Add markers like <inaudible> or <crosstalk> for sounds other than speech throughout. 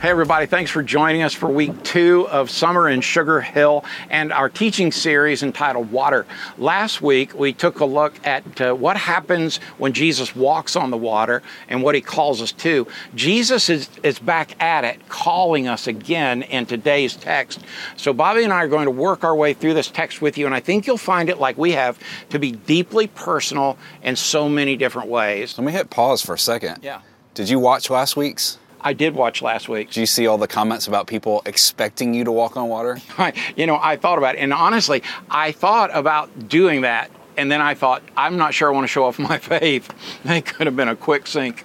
Hey, everybody, thanks for joining us for week two of Summer in Sugar Hill and our teaching series entitled Water. Last week, we took a look at uh, what happens when Jesus walks on the water and what he calls us to. Jesus is, is back at it, calling us again in today's text. So, Bobby and I are going to work our way through this text with you, and I think you'll find it like we have to be deeply personal in so many different ways. Let me hit pause for a second. Yeah. Did you watch last week's? I did watch last week. Did you see all the comments about people expecting you to walk on water? <laughs> I, you know, I thought about it, and honestly, I thought about doing that, and then I thought, I'm not sure I want to show off my <laughs> faith. That could have been a quick sink.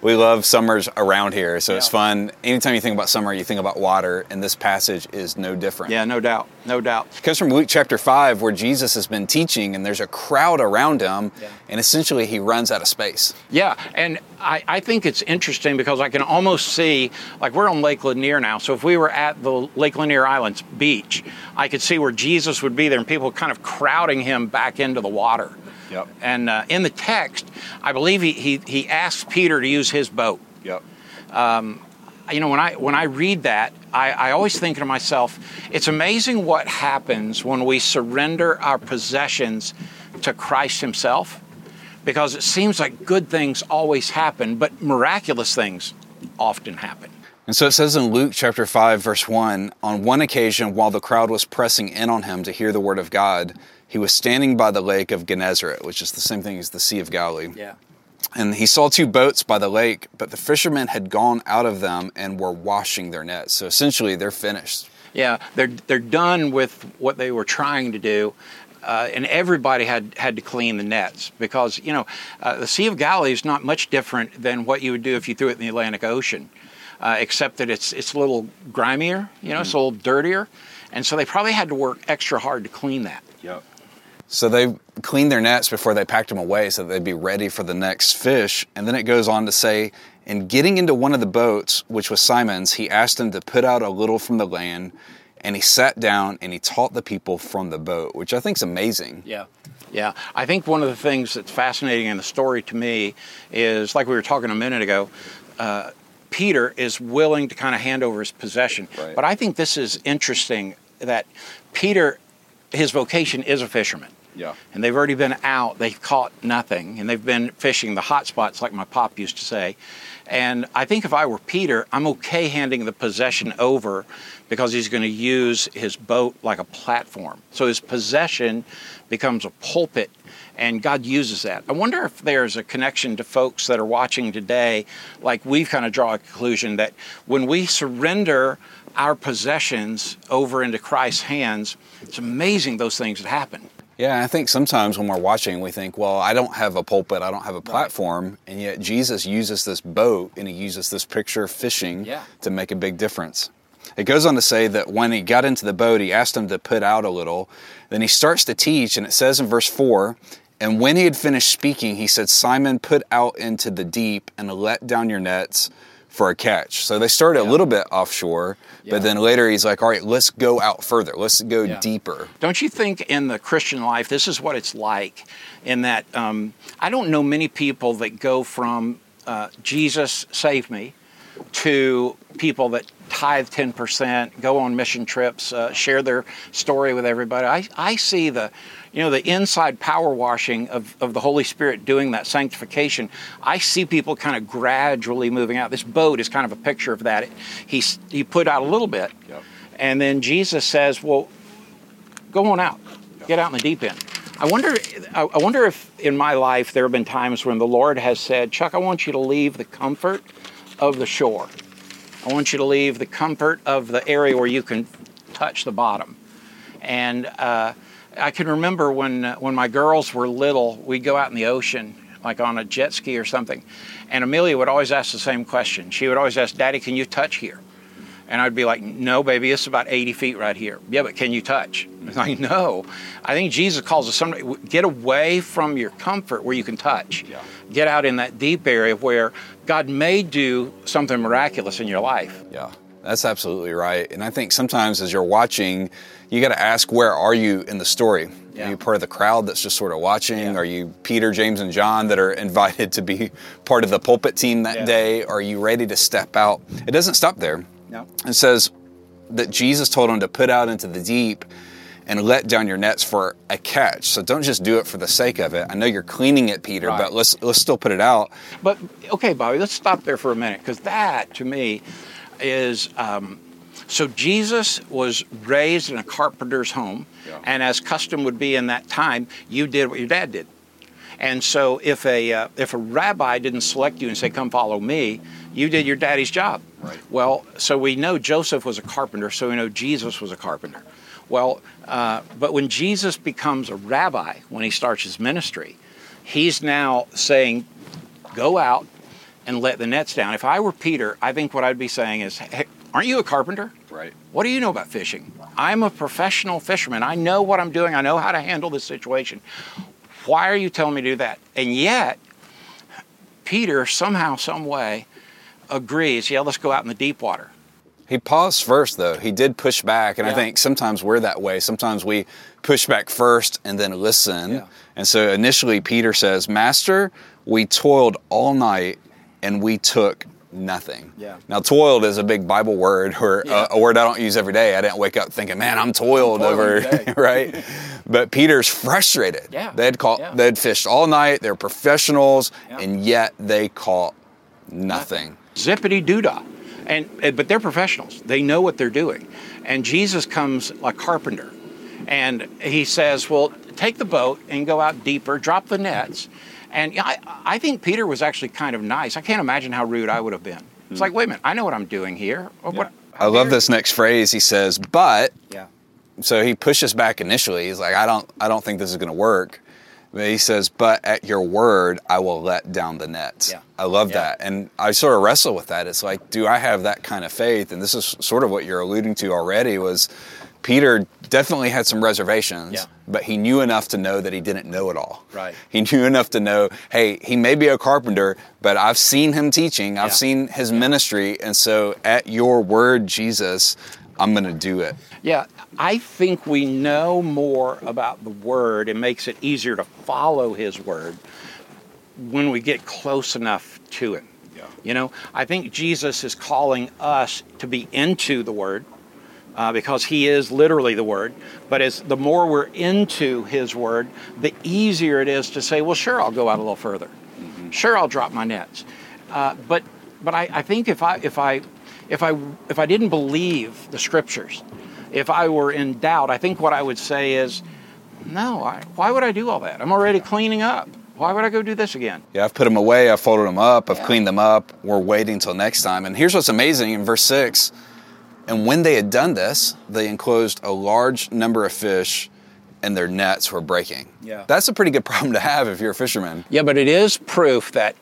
We love summers around here, so it's fun. Anytime you think about summer, you think about water, and this passage is no different. Yeah, no doubt, no doubt. It comes from Luke chapter 5, where Jesus has been teaching, and there's a crowd around him, Yeah. and essentially he runs out of space. Yeah, and I, I think it's interesting because I can almost see, like we're on Lake Lanier now, so if we were at the Lake Lanier Islands beach, I could see where Jesus would be there and people kind of crowding him back into the water. Yep. And uh, in the text, I believe he, he, he asks Peter to use his boat. Yep. you know when i when i read that I, I always think to myself it's amazing what happens when we surrender our possessions to christ himself because it seems like good things always happen but miraculous things often happen And so it says in Luke chapter 5, verse 1 On one occasion, while the crowd was pressing in on him to hear the word of God, he was standing by the lake of Gennesaret, which is the same thing as the Sea of Galilee. yeah And he saw two boats by the lake, but the fishermen had gone out of them and were washing their nets. So essentially, they're finished. yeah they're they're done with what they were trying to do uh, and everybody had had to clean the nets because you know uh, the Sea of Galilee is not much different than what you would do if you threw it in the Atlantic Ocean, uh, except that it's it's a little grimier, you know, it's a little dirtier, and so they probably had to work extra hard to clean that. Yep. So they cleaned their nets before they packed them away so that they'd be ready for the next fish. And then it goes on to say, in getting into one of the boats, which was Simon's, he asked him to put out a little from the land. And he sat down and he taught the people from the boat, which I think is amazing. Yeah. Yeah. I think one of the things that's fascinating in the story to me is like we were talking a minute ago, uh, Peter is willing to kind of hand over his possession. Right. But I think this is interesting that Peter, his vocation is a fisherman. Yeah. And they've already been out, they've caught nothing, and they've been fishing the hot spots, like my pop used to say. And I think if I were Peter, I'm okay handing the possession over because he's going to use his boat like a platform. So his possession becomes a pulpit, and God uses that. I wonder if there's a connection to folks that are watching today, like we've kind of draw a conclusion that when we surrender our possessions over into Christ's hands, it's amazing those things that happen. Yeah, I think sometimes when we're watching, we think, well, I don't have a pulpit, I don't have a platform. And yet Jesus uses this boat and he uses this picture of fishing Yeah. to make a big difference. It goes on to say that when he got into the boat, he asked them to put out a little. Then he starts to teach, and it says in verse 4 And when he had finished speaking, he said, Simon, put out into the deep and let down your nets for a catch. So they started a little bit offshore, Yeah. but then later he's like, All right, let's go out further, let's go Yeah. deeper. Don't you think in the Christian life, this is what it's like? In that, um, I don't know many people that go from uh, Jesus save me to people that tithe 10%, go on mission trips, uh, share their story with everybody. I, I see the, you know, the inside power washing of, of the Holy Spirit doing that sanctification. I see people kind of gradually moving out. This boat is kind of a picture of that. It, he, he put out a little bit, Yep. and then Jesus says, well, go on out, get out in the deep end. I wonder, I I wonder if in my life there have been times when the Lord has said, Chuck, I want you to leave the comfort of the shore. I want you to leave the comfort of the area where you can touch the bottom. And uh, I can remember when uh, when my girls were little, we'd go out in the ocean, like on a jet ski or something, and Amelia would always ask the same question. She would always ask, "Daddy, can you touch here?" And I'd be like, no, baby, it's about 80 feet right here. Yeah, but can you touch? <laughs> It's like, no. I think Jesus calls us somebody, get away from your comfort where you can touch. Yeah. Get out in that deep area where God may do something miraculous in your life. Yeah. That's absolutely right. And I think sometimes as you're watching, you got to ask, where are you in the story? Yeah. Are you part of the crowd that's just sort of watching? Yeah. Are you Peter, James, and John that are <laughs> invited to be part of the pulpit team that Yeah. day? Are you ready to step out? It doesn't stop there. No. It says that Jesus told him to put out into the deep and let down your nets for a catch. So don't just do it for the sake of it. I know you're cleaning it, Peter, Right. but let's let's still put it out. But okay, Bobby, let's stop there for a minute because that to me is um, so Jesus was raised in a carpenter's home, Yeah. and as custom would be in that time, you did what your dad did. And so if a uh, if a rabbi didn't select you and say, "Come follow me," you did your daddy's job. Right. Well, so we know Joseph was a carpenter, so we know Jesus was a carpenter. Well, uh, but when Jesus becomes a rabbi, when he starts his ministry, he's now saying, "Go out and let the nets down." If I were Peter, I think what I'd be saying is, hey, "Aren't you a carpenter? Right. What do you know about fishing? I'm a professional fisherman. I know what I'm doing. I know how to handle this situation. Why are you telling me to do that? And yet, Peter somehow, some way, agrees. Yeah, let's go out in the deep water. He paused first, though. He did push back, and I think sometimes we're that way. Sometimes we push back first and then listen. Yeah. And so initially, Peter says, Master, we toiled all night and we took nothing. Yeah. Now, toiled is a big Bible word, or Yeah. a, a word I don't use every day. I didn't wake up thinking, "Man, I'm toiled I'm over," <laughs> right? But Peter's frustrated. Yeah. They'd caught, Yeah. they'd fished all night. They're professionals, Yeah. and yet they caught nothing. Zippity doodah. And, and but they're professionals. They know what they're doing. And Jesus comes like carpenter, and he says, "Well, take the boat and go out deeper. Drop the nets." And yeah, I, I think Peter was actually kind of nice. I can't imagine how rude I would have been. It's like, hmm. wait a minute, I know what I'm doing here. Or What, I love this next phrase. He says, "But." Yeah. so he pushes back initially. He's like, I don't, I don't think this is going to work. But he says, but at your word, I will let down the nets. Yeah. I love Yeah. that. And I sort of wrestle with that. It's like, do I have that kind of faith? And this is sort of what you're alluding to already was Peter definitely had some reservations, Yeah. but he knew enough to know that he didn't know it all. Right. He <laughs> knew enough to know, hey, he may be a carpenter, but I've seen him teaching, I've Yeah. seen his ministry. And so at your word, Jesus, I'm going to do it. Yeah, I think we know more about the Word. It makes it easier to follow His Word when we get close enough to it. Yeah. You know, I think Jesus is calling us to be into the Word uh, because He is literally the Word. But as the more we're into His Word, the easier it is to say, "Well, sure, I'll go out a little further. Sure, I'll drop my nets." Uh, but but I, I think if I if I if I if I didn't believe the Scriptures, if I were in doubt, I think what I would say is, "No, I, why would I do all that? I'm already cleaning up. Why would I go do this again?" Yeah, I've put them away, I've folded them up, I've Yeah. cleaned them up. We're waiting till next time. And here's what's amazing in verse 6 And when they had done this, they enclosed a large number of fish, and their nets were breaking. Yeah. That's a pretty good <laughs> problem to have if you're a fisherman. Yeah, but it is proof that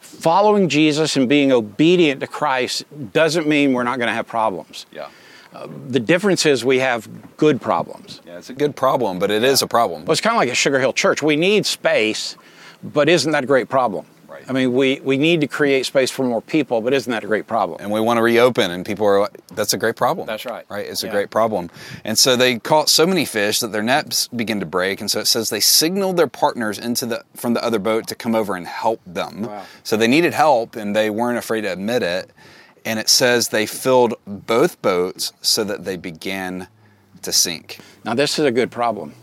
following Jesus and being obedient to Christ doesn't mean we're not going to have problems. Yeah. Uh, the difference is we have good problems. Yeah, it's a good problem, but it is a problem. Well, it's kind of like a Sugar Hill Church. We need space, but isn't that a great problem? Right. I mean, we, we need to create space for more people, but isn't that a great problem? and we want to reopen and people are like that's a great problem That's right. right it's a great problem and so they caught so many fish that their nets begin to break and so it says they signaled their partners into the from the other boat to come over and help them Wow. so they needed help and they weren't afraid to admit it and it says they filled both boats so that they began to sink Now, this is a good problem.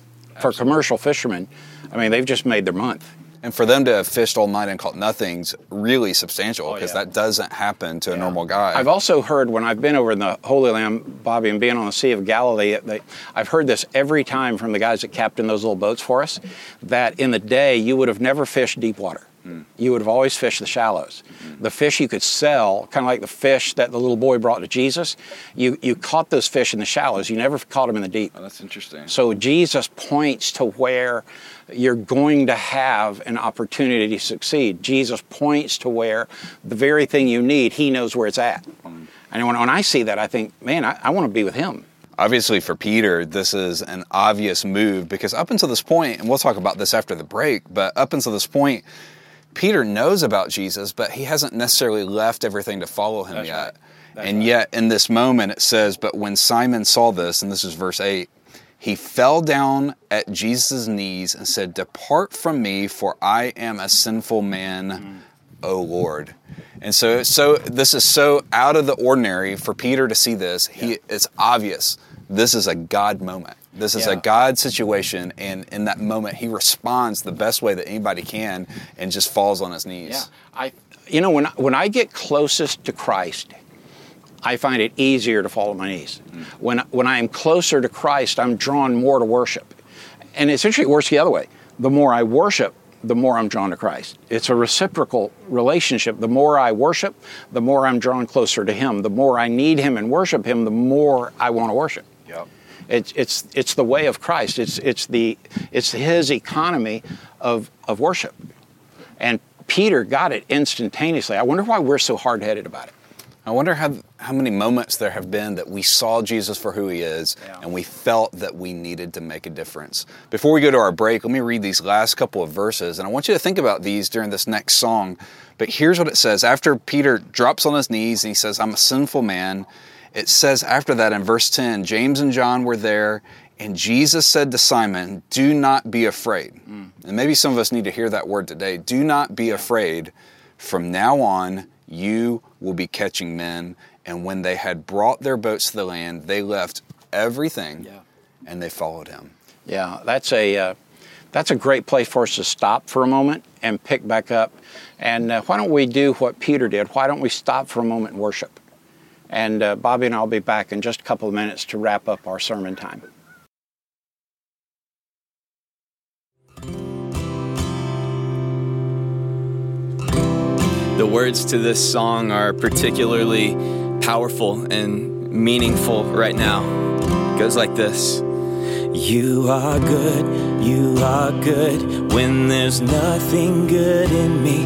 For commercial fishermen, I mean, they've just made their month. And for them to have fished all night and caught nothing's really substantial because Oh, yeah. that doesn't happen to a normal guy I've also heard when I've been over in the Holy Land, Bobby, and being on the Sea of Galilee, they, I've heard this every time from the guys that captain those little boats for us, that in the day you would have never fished deep water. Hmm. You would have always fished the shallows. Hmm. The fish you could sell, kind of like the fish that the little boy brought to Jesus, you, you caught those fish in the shallows. You never caught them in the deep. Oh, that's interesting So Jesus points to where you're going to have an opportunity to succeed. Jesus points to where the very thing you need, he knows where it's at. And when, when I see that, I think, man, I, I want to be with him. Obviously, for Peter, this is an obvious move because up until this point, and we'll talk about this after the break, but up until this point, Peter knows about Jesus, but he hasn't necessarily left everything to follow him That's yet. right. and right. yet in this moment it says, But when Simon saw this, and this is verse 8, he fell down at Jesus' knees and said, Depart from me, for I am a sinful man. O Lord. And so, so this is so out of the ordinary for Peter to see this. He, it's obvious this is a God moment. This is a God situation, and in that moment, he responds the best way that anybody can, and just falls on his knees. Yeah, I, you know, when when I get closest to Christ, I find it easier to fall on my knees. When when I am closer to Christ, I'm drawn more to worship, and essentially it works the other way. The more I worship, the more I'm drawn to Christ. It's a reciprocal relationship. The more I worship, the more I'm drawn closer to Him. The more I need Him and worship Him, the more I want to worship. Yep. It's it's it's the way of Christ. It's it's the it's His economy of of worship. And Peter got it instantaneously. I wonder why we're so hard headed about it. I wonder how how many moments there have been that we saw Jesus for who he is Yeah. and we felt that we needed to make a difference. Before we go to our break, let me read these last couple of verses and I want you to think about these during this next song. But here's what it says. After Peter drops on his knees and he says, "I'm a sinful man." It says after that in verse 10, James and John were there and Jesus said to Simon, "Do not be afraid." Mm. And maybe some of us need to hear that word today. Do not be afraid. From now on, you will be catching men. And when they had brought their boats to the land, they left everything Yeah. and they followed him. Yeah, that's a uh, that's a great place for us to stop for a moment and pick back up. And uh, why don't we do what Peter did? Why don't we stop for a moment and worship? And uh, Bobby and I'll be back in just a couple of minutes to wrap up our sermon time. The words to this song are particularly powerful and meaningful right now. It goes like this You are good, you are good when there's nothing good in me.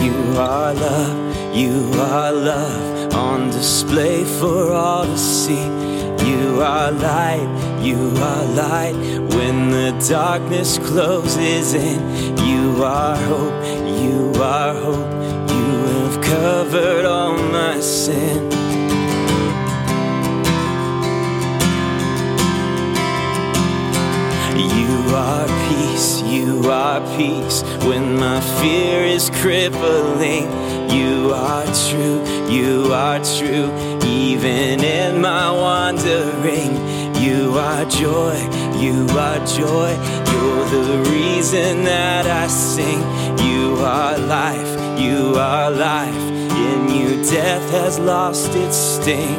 You are love, you are love on display for all to see. You are light, you are light when the darkness closes in. You are hope, you are hope. Covered all my sin. You are peace, you are peace when my fear is crippling. You are true, you are true, even in my wandering. You are joy, you are joy, you're the reason that I sing. You are life, you are life, in you death has lost its sting.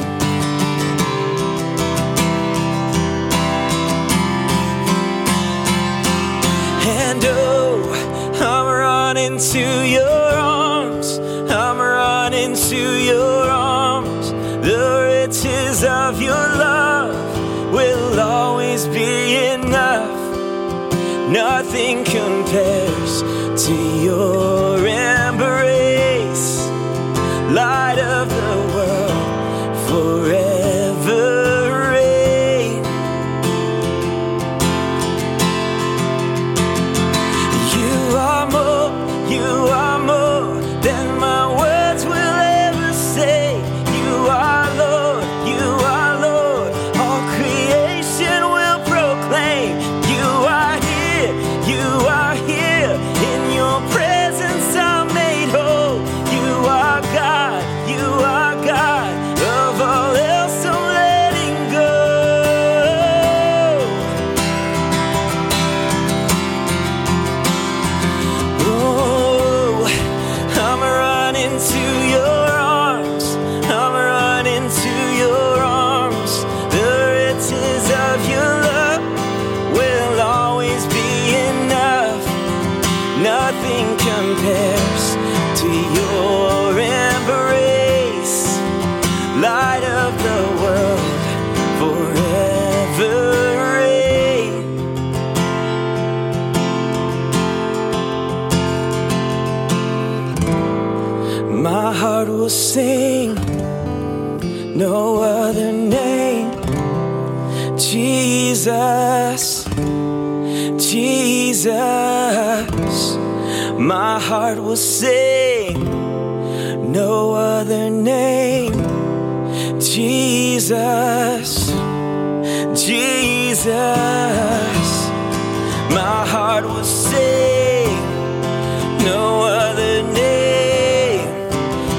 And oh, I'm running to your arms. I'm running to your arms. The riches of your love will always be enough. Nothing compares to your Jesus, Jesus. My heart will sing no other name. Jesus, Jesus, my heart will sing no other name.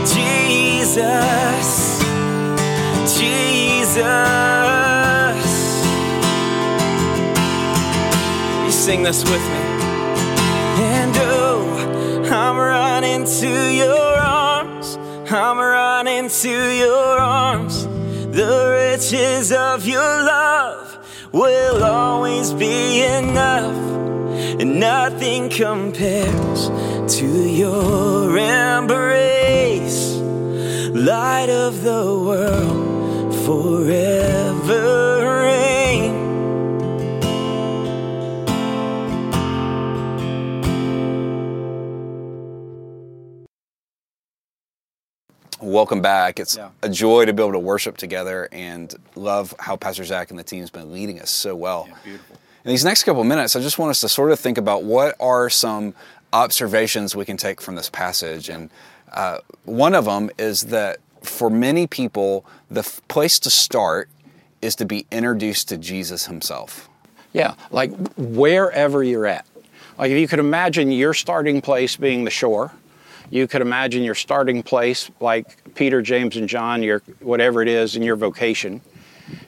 Jesus, Jesus. Sing this with me. And oh, I'm running to your arms. I'm running to your arms. The riches of your love will always be enough. And nothing compares to your embrace. Light of the world forever Welcome back. It's Yeah. a joy to be able to worship together and love how Pastor Zach and the team's been leading us so well. beautiful. In these next couple of minutes, I just want us to sort of think about what are some observations we can take from this passage. And uh, one of them is that for many people, the f- place to start is to be introduced to Jesus himself. Yeah, like wherever you're at. Like if you could imagine your starting place being the shore, you could imagine your starting place like Peter, James, and John, your whatever it is in your vocation.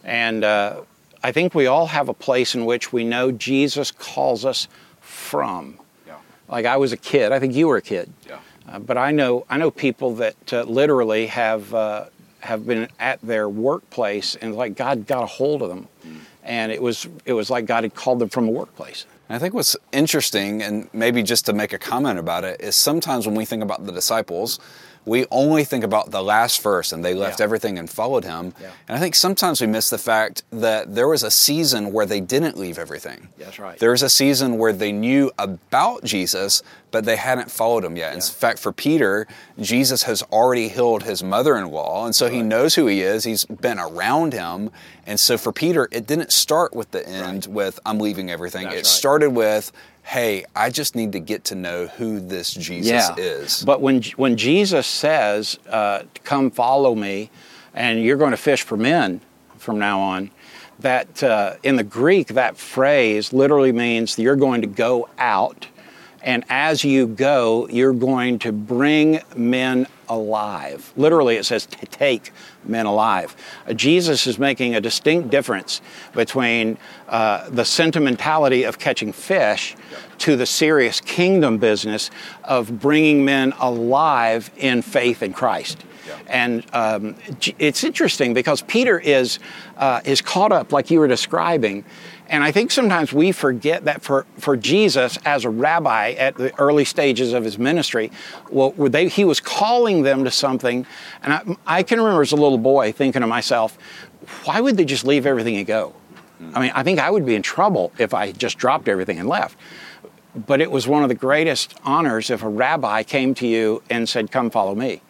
And uh, I think we all have a place in which we know Jesus calls us from. Yeah. Like I was a kid. I think you were a kid. Yeah. Uh, but I know I know people that uh, literally have uh, have been at their workplace and like God got a hold of them, and it was it was like God had called them from a workplace. I think what's interesting, and maybe just to make a comment about it, is sometimes when we think about the disciples, we only think about the last verse and they left Yeah. everything and followed him. Yeah. And I think sometimes we miss the fact that there was a season where they didn't leave everything. That's right. There was a season where they knew about Jesus, but they hadn't followed him yet. In fact, for Peter, Jesus has already healed his mother in law, and so he knows who he is. He's been around him. And so for Peter, it didn't start with the end with, I'm leaving everything. That's it right. started with, hey, I just need to get to know who this Jesus is. But when when Jesus says, uh, "Come follow me," and you're going to fish for men from now on, that uh, in the Greek that phrase literally means you're going to go out, and as you go, you're going to bring men alive. Literally, it says to take men alive. Uh, Jesus is making a distinct difference between uh, the sentimentality of catching fish to the serious kingdom business of bringing men alive in faith in Christ. And um, it's interesting because Peter is uh, is caught up, like you were describing, and I think sometimes we forget that for, for Jesus as a rabbi at the early stages of his ministry, well, they, he was calling them to something. And I, I can remember as a little boy thinking to myself, why would they just leave everything and go? Hmm. I mean, I think I would be in trouble if I just dropped everything and left. But it was one of the greatest honors if a rabbi came to you and said, Come follow me.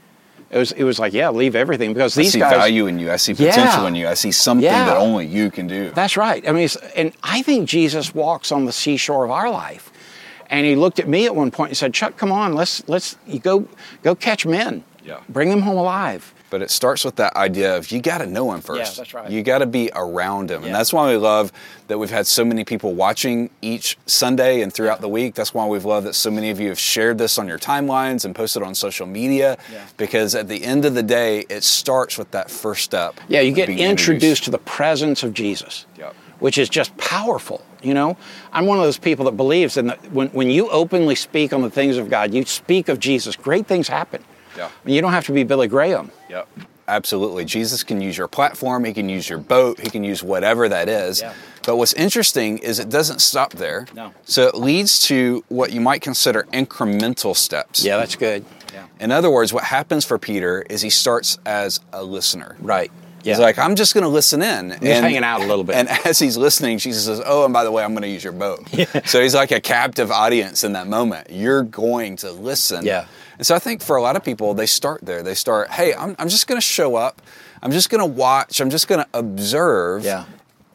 It was, it was like, yeah, leave everything because these I these see guys. value in you. I see Yeah. potential in you. I see something Yeah. that only you can do. That's right. I mean, it's, and I think Jesus walks on the seashore of our life. And he looked at me at one point and said, "Chuck, come on, let's let's you go go catch men. Yeah. Bring them home alive." But it starts with that idea of you got to know him first. Yeah, that's right. You got to be around him. And that's why we love that we've had so many people watching each Sunday and throughout the week. That's why we've loved that so many of you have shared this on your timelines and posted on social media. Yeah. Because at the end of the day, it starts with that first step. Yeah, you get being introduced to the presence of Jesus, Yep. which is just powerful. You know, I'm one of those people that believes in that when, when you openly speak on the things of God, you speak of Jesus, great things happen. Yeah. I mean, you don't have to be Billy Graham. Yep. Absolutely. Jesus can use your platform, he can use your boat, he can use whatever that is. Yeah. But what's interesting is it doesn't stop there. No. So it leads to what you might consider incremental steps. Yeah, that's good. Yeah. In other words, what happens for Peter is he starts as a listener. Right. Yeah. He's like, I'm just going to listen in. He's hanging out a little bit. And <laughs> as he's listening, Jesus says, Oh, and by the way, I'm going to use your boat. Yeah. So he's like a captive audience in that moment. You're going to listen. Yeah. And so I think for a lot of people, they start there. They start, Hey, I'm, I'm just going to show up. I'm just going to watch. I'm just going to observe. Yeah.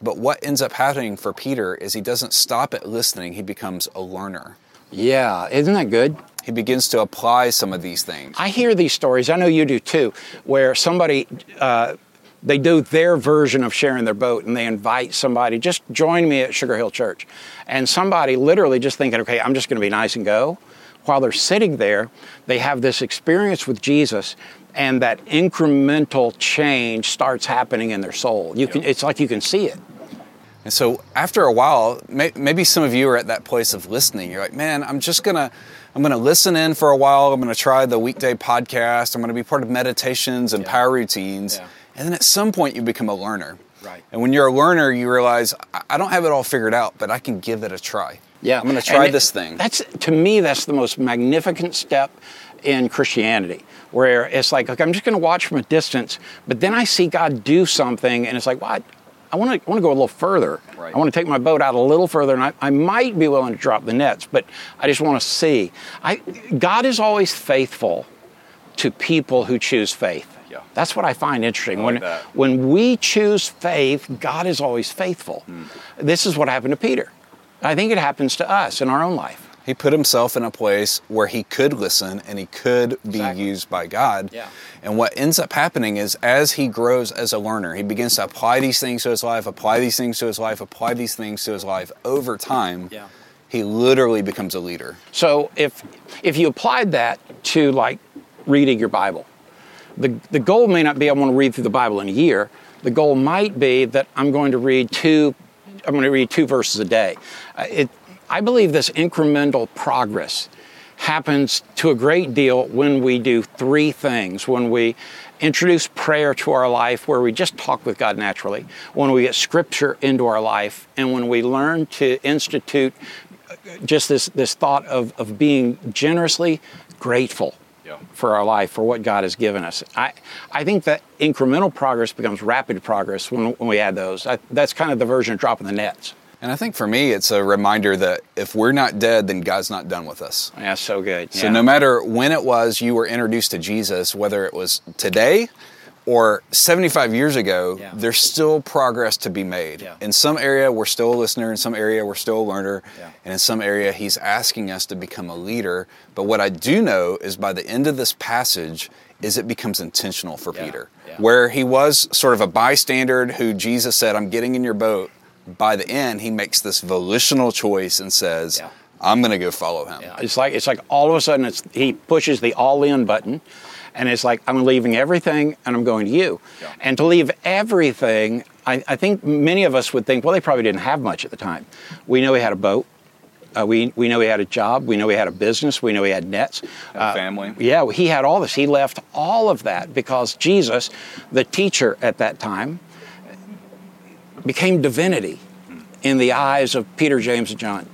But what ends up happening for Peter is he doesn't stop at listening, he becomes a learner. yeah, isn't that good? He begins to apply some of these things. I hear these stories. I know you do too, where somebody uh, they do their version of sharing their boat and they invite somebody, just join me at Sugar Hill Church. And somebody literally just thinking, okay, I'm just going to be nice and go. While they're sitting there, they have this experience with Jesus and that incremental change starts happening in their soul. You can, it's like you can see it. And so after a while, may, maybe some of you are at that place of listening. You're like, man, I'm just gonna, I'm gonna listen in for a while. I'm gonna try the weekday podcast. I'm gonna be part of meditations and Yeah. power routines. Yeah. And then at some point, you become a learner. Right. And when you're a learner, you realize I- I don't have it all figured out, but I can give it a try. Yeah, I'm gonna try And it- this thing. That's to me, that's the most magnificent step in Christianity, where it's like, okay, I'm just going to watch from a distance, but then I see God do something, and it's like, well, I, I want to want to go a little further. Right. I want to take my boat out a little further, and I, I might be willing to drop the nets, but I just want to see. I God is always faithful to people who choose faith. Yeah. That's what I find interesting. I like when that. when we choose faith, God is always faithful. Hmm. This is what happened to Peter. I think it happens to us in our own life. He put himself in a place where he could listen and he could be Exactly. used by God. Yeah. And what ends up happening is as he grows as a learner, he begins to apply these things to his life, apply these things to his life, apply these things to his life over time. Yeah. He literally becomes a leader. So if if you applied that to like reading your Bible, the the goal may not be I want to read through the Bible in a year. The goal might be that I'm going to read two I'm going to read two verses a day. Uh, it I believe this incremental progress happens to a great deal when we do three things. When we introduce prayer to our life, where we just talk with God naturally, when we get scripture into our life, and when we learn to institute just this, this thought of, of being generously grateful Yeah. for our life, for what God has given us. I, I think that incremental progress becomes rapid progress when, when we add those. I, that's kind of the version of dropping the nets. And I think for me, it's a reminder that if we're not dead, then God's not done with us. Yeah, so good. So Yeah. no matter when it was you were introduced to Jesus, whether it was today or 75 years ago, Yeah. there's still progress to be made. Yeah. In some area, we're still a listener. In some area, we're still a learner. Yeah. And in some area, he's asking us to become a leader. But what I do know is by the end of this passage, is it becomes intentional for Yeah. Peter. Yeah. Where he was sort of a bystander who Jesus said, I'm getting in your boat. By the end, he makes this volitional choice and says, Yeah. I'm going to go follow him. Yeah, It's like it's like all of a sudden it's he pushes the all in button, and it's like I'm leaving everything and I'm going to you. Yeah. And to leave everything, I, I think many of us would think, well, they probably didn't have much at the time. We know he had a boat. Uh, we we know he had a job. We know he had a business. We know he had nets. A family. Yeah, he had all this. He left all of that because Jesus, the teacher at that time, became divinity in the eyes of Peter, James, and John.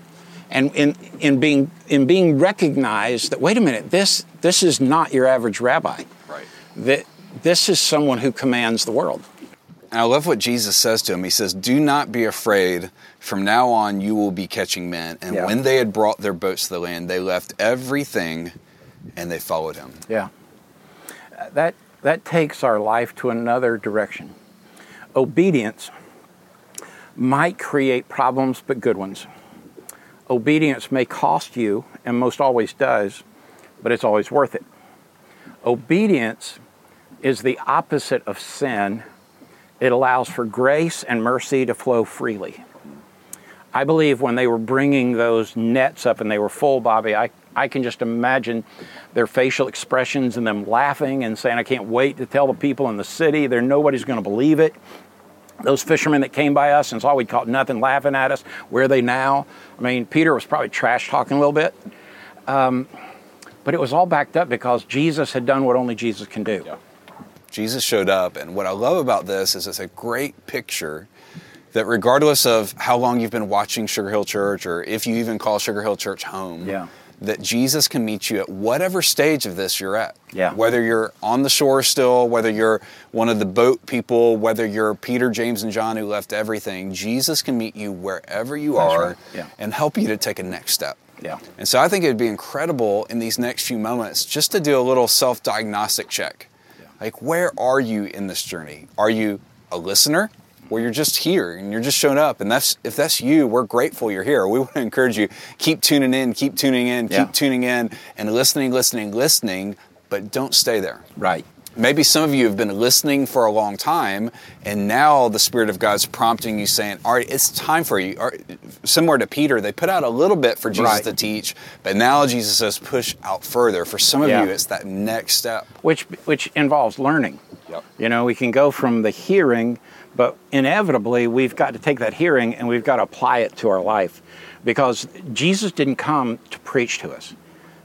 And in, in, being, in being recognized that, wait a minute, this, this is not your average rabbi. Right. That this is someone who commands the world. And I love what Jesus says to him. He says, Do not be afraid. From now on, you will be catching men. And Yeah. when they had brought their boats to the land, they left everything and they followed him. Yeah. That, that takes our life to another direction. Obedience might create problems, but good ones. Obedience may cost you, and most always does, but it's always worth it. Obedience is the opposite of sin. It allows for grace and mercy to flow freely. I believe when they were bringing those nets up and they were full, Bobby, I, I can just imagine their facial expressions and them laughing and saying, I can't wait to tell the people in the city. There, nobody's going to believe it. Those fishermen that came by us and saw we caught nothing laughing at us, where are they now? I mean, Peter was probably trash talking a little bit. Um, but it was all backed up because Jesus had done what only Jesus can do. Jesus showed up. And what I love about this is it's a great picture that regardless of how long you've been watching Sugar Hill Church or if you even call Sugar Hill Church home, Yeah. That Jesus can meet you at whatever stage of this you're at. Yeah. Whether you're on the shore still, whether you're one of the boat people, whether you're Peter, James, and John who left everything, Jesus can meet you wherever you That's are right. Yeah. and help you to take a next step. Yeah. And so I think it'd be incredible in these next few moments just to do a little self diagnostic check. Like, where are you in this journey? Are you a listener? Where you're just here and you're just showing up, and that's if that's you, we're grateful you're here. We <laughs> want to encourage you keep tuning in, keep tuning in, keep Yeah. tuning in, and listening, listening, listening. But don't stay there. Right. Maybe some of you have been listening for a long time, and now the Spirit of God's prompting you, saying, All right, it's time for you. Or, similar to Peter, they put out a little bit for Jesus Right. to teach, but now Jesus says, Push out further. For some of Yeah. you, it's that next step. which which involves learning. Yep. You know, we can go from the hearing, but inevitably we've got to take that hearing and we've got to apply it to our life, because Jesus didn't come to preach to us;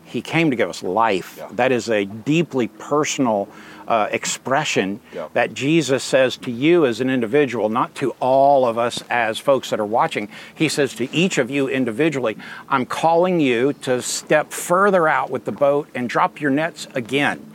He came to give us life. Yeah. That is a deeply personal uh, expression Yep. that Jesus says to you as an individual, not to all of us as folks that are watching. He says to each of you individually, I'm calling you to step further out with the boat and drop your nets again.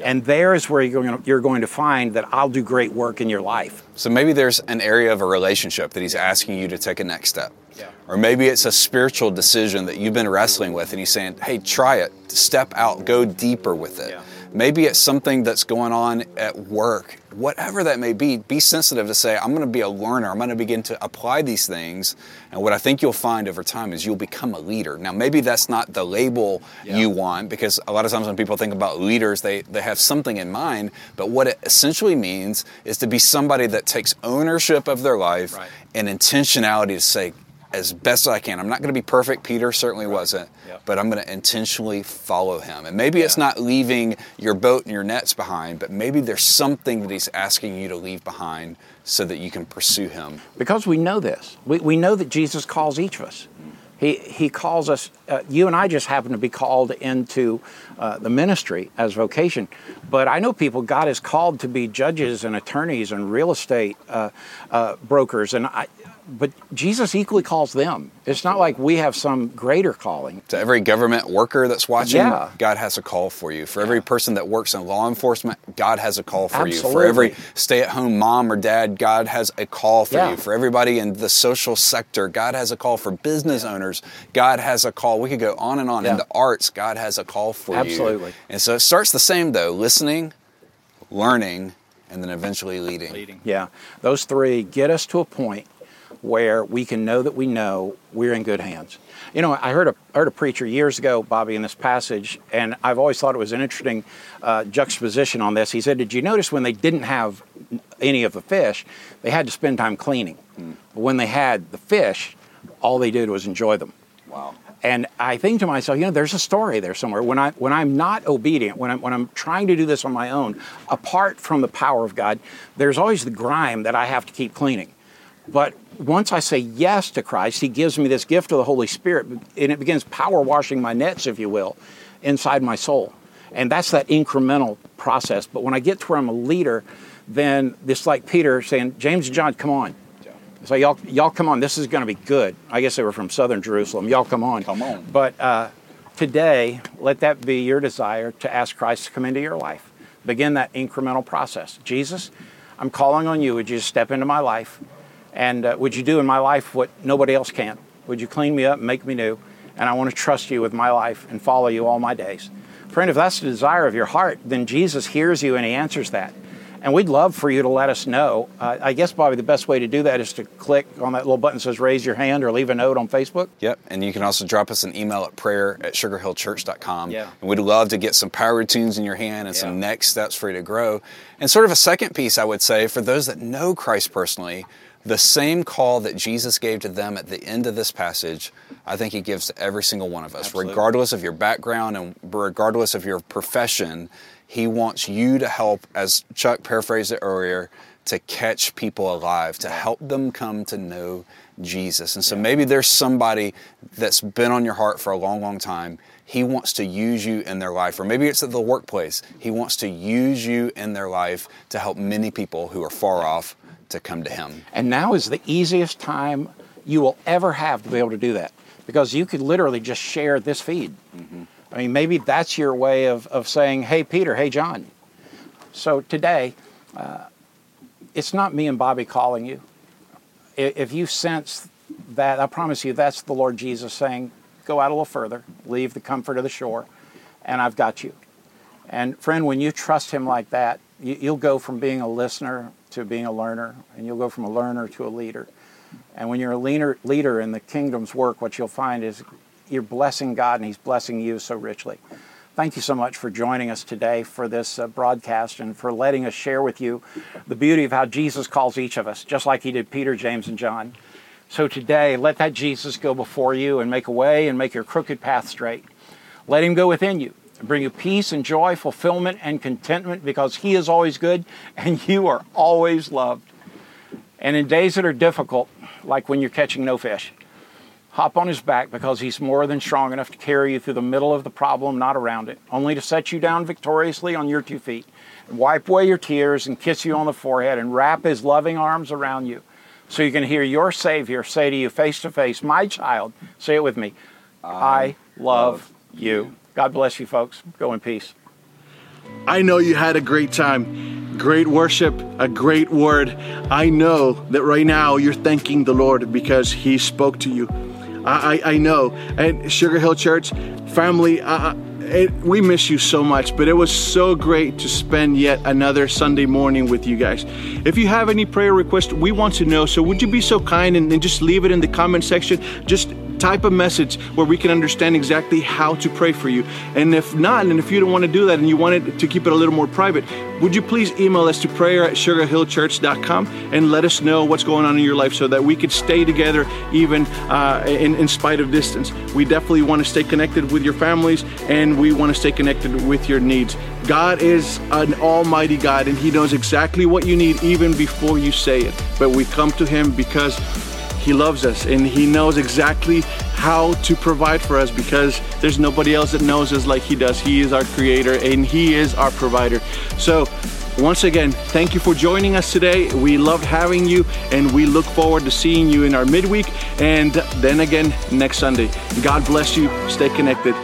And there is where you're going, you're going to find that I'll do great work in your life. So maybe there's an area of a relationship that he's asking you to take a next step. Yeah. Or maybe it's a spiritual decision that you've been wrestling with and he's saying, hey, try it, step out, go deeper with it. Yeah. Maybe it's something that's going on at work. Whatever that may be, be sensitive to say, I'm going to be a learner. I'm going to begin to apply these things. And what I think you'll find over time is you'll become a leader. Now, maybe that's not the label Yeah. you want because a lot of times when people think about leaders, they, they have something in mind. But what it essentially means is to be somebody that takes ownership of their life Right. and intentionality to say, as best I can. I'm not going to be perfect. Peter certainly wasn't, Yep. but I'm going to intentionally follow him. And maybe it's not leaving your boat and your nets behind, but maybe there's something that he's asking you to leave behind so that you can pursue him. Because we know this. We, we know that Jesus calls each of us. He, he calls us, uh, you and I just happen to be called into uh, the ministry as vocation. But I know people God has called to be judges and attorneys and real estate uh, uh, brokers. And I, but Jesus equally calls them. It's not like we have some greater calling. To every government worker that's watching, Yeah. God has a call for you. For every person that works in law enforcement, God has a call for you. For every stay at home mom or dad, God has a call for Yeah. you. For everybody in the social sector, God has a call. For business owners, God has a call. We could go on and on. Yeah. In the arts, God has a call for you. Absolutely. And so it starts the same though listening, learning, and then eventually leading. leading. Yeah, those three get us to a point where we can know that we know we're in good hands. You know, I heard a heard a preacher years ago, Bobby, in this passage, and I've always thought it was an interesting uh, juxtaposition on this. He said, "Did you notice when they didn't have any of the fish, they had to spend time cleaning? But when they had the fish, all they did was enjoy them." Wow. And I think to myself, you know, there's a story there somewhere. When I when I'm not obedient, when I'm when I'm trying to do this on my own, apart from the power of God, there's always the grime that I have to keep cleaning. But once I say yes to Christ, He gives me this gift of the Holy Spirit, and it begins power washing my nets, if you will, inside my soul. And that's that incremental process. But when I get to where I'm a leader, then this like Peter saying, James and John, come on. So y'all, y'all come on. This is going to be good. I guess they were from Southern Jerusalem. Y'all come on. Come on. But uh, today, let that be your desire to ask Christ to come into your life. Begin that incremental process. Jesus, I'm calling on you. Would you step into my life, and uh, would you do in my life what nobody else can? Would you clean me up, and make me new? And I want to trust you with my life and follow you all my days. Friend, if that's the desire of your heart, then Jesus hears you and he answers that. And we'd love for you to let us know. Uh, I guess, Bobby, the best way to do that is to click on that little button that says raise your hand or leave a note on Facebook. Yep. And you can also drop us an email at prayer at sugarhillchurch.com. Yeah. And we'd love to get some power tunes in your hand and some next steps for you to grow. And sort of a second piece, I would say, for those that know Christ personally, the same call that Jesus gave to them at the end of this passage, I think he gives to every single one of us, Absolutely. regardless of your background and regardless of your profession. He wants you to help, as Chuck paraphrased it earlier, to catch people alive, to help them come to know Jesus. And so maybe there's somebody that's been on your heart for a long, long time. He wants to use you in their life, or maybe it's at the workplace. He wants to use you in their life to help many people who are far off to come to Him. And now is the easiest time you will ever have to be able to do that because you could literally just share this feed. I mean, maybe that's your way of, of saying, hey, Peter, hey, John. So today, uh, it's not me and Bobby calling you. If you sense that, I promise you, that's the Lord Jesus saying, go out a little further, leave the comfort of the shore, and I've got you. And friend, when you trust Him like that, you'll go from being a listener to being a learner, and you'll go from a learner to a leader. And when you're a leader, leader in the kingdom's work, what you'll find is you're blessing God and He's blessing you so richly. Thank you so much for joining us today for this uh, broadcast and for letting us share with you the beauty of how Jesus calls each of us, just like he did Peter, James, and John. So today, let that Jesus go before you and make a way and make your crooked path straight. Let him go within you and bring you peace and joy, fulfillment and contentment because he is always good and you are always loved. And in days that are difficult, like when you're catching no fish, hop on his back because he's more than strong enough to carry you through the middle of the problem, not around it, only to set you down victoriously on your two feet, wipe away your tears and kiss you on the forehead and wrap his loving arms around you so you can hear your Savior say to you face to face, My child, say it with me, I, love you. God bless you, folks. Go in peace. I know you had a great time, great worship, a great word. I know that right now you're thanking the Lord because He spoke to you. I, I, I know. And Sugar Hill Church family, it, we miss you so much, but it was so great to spend yet another Sunday morning with you guys. If you have any prayer requests, we want to know. So would you be so kind and, and just leave it in the comment section? Just type a message where we can understand exactly how to pray for you. And if not, and if you don't want to do that and you wanted to keep it a little more private, would you please email us to prayer at sugarhillchurch.com and let us know what's going on in your life so that we could stay together even uh, in, in spite of distance. We definitely want to stay connected with your families and we want to stay connected with your needs. God is an almighty God and He knows exactly what you need even before you say it. But we come to Him because he loves us and He knows exactly how to provide for us because there's nobody else that knows us like He does. He is our creator and He is our provider. So, once again, thank you for joining us today. We loved having you and we look forward to seeing you in our midweek and then again next Sunday. God bless you. Stay connected.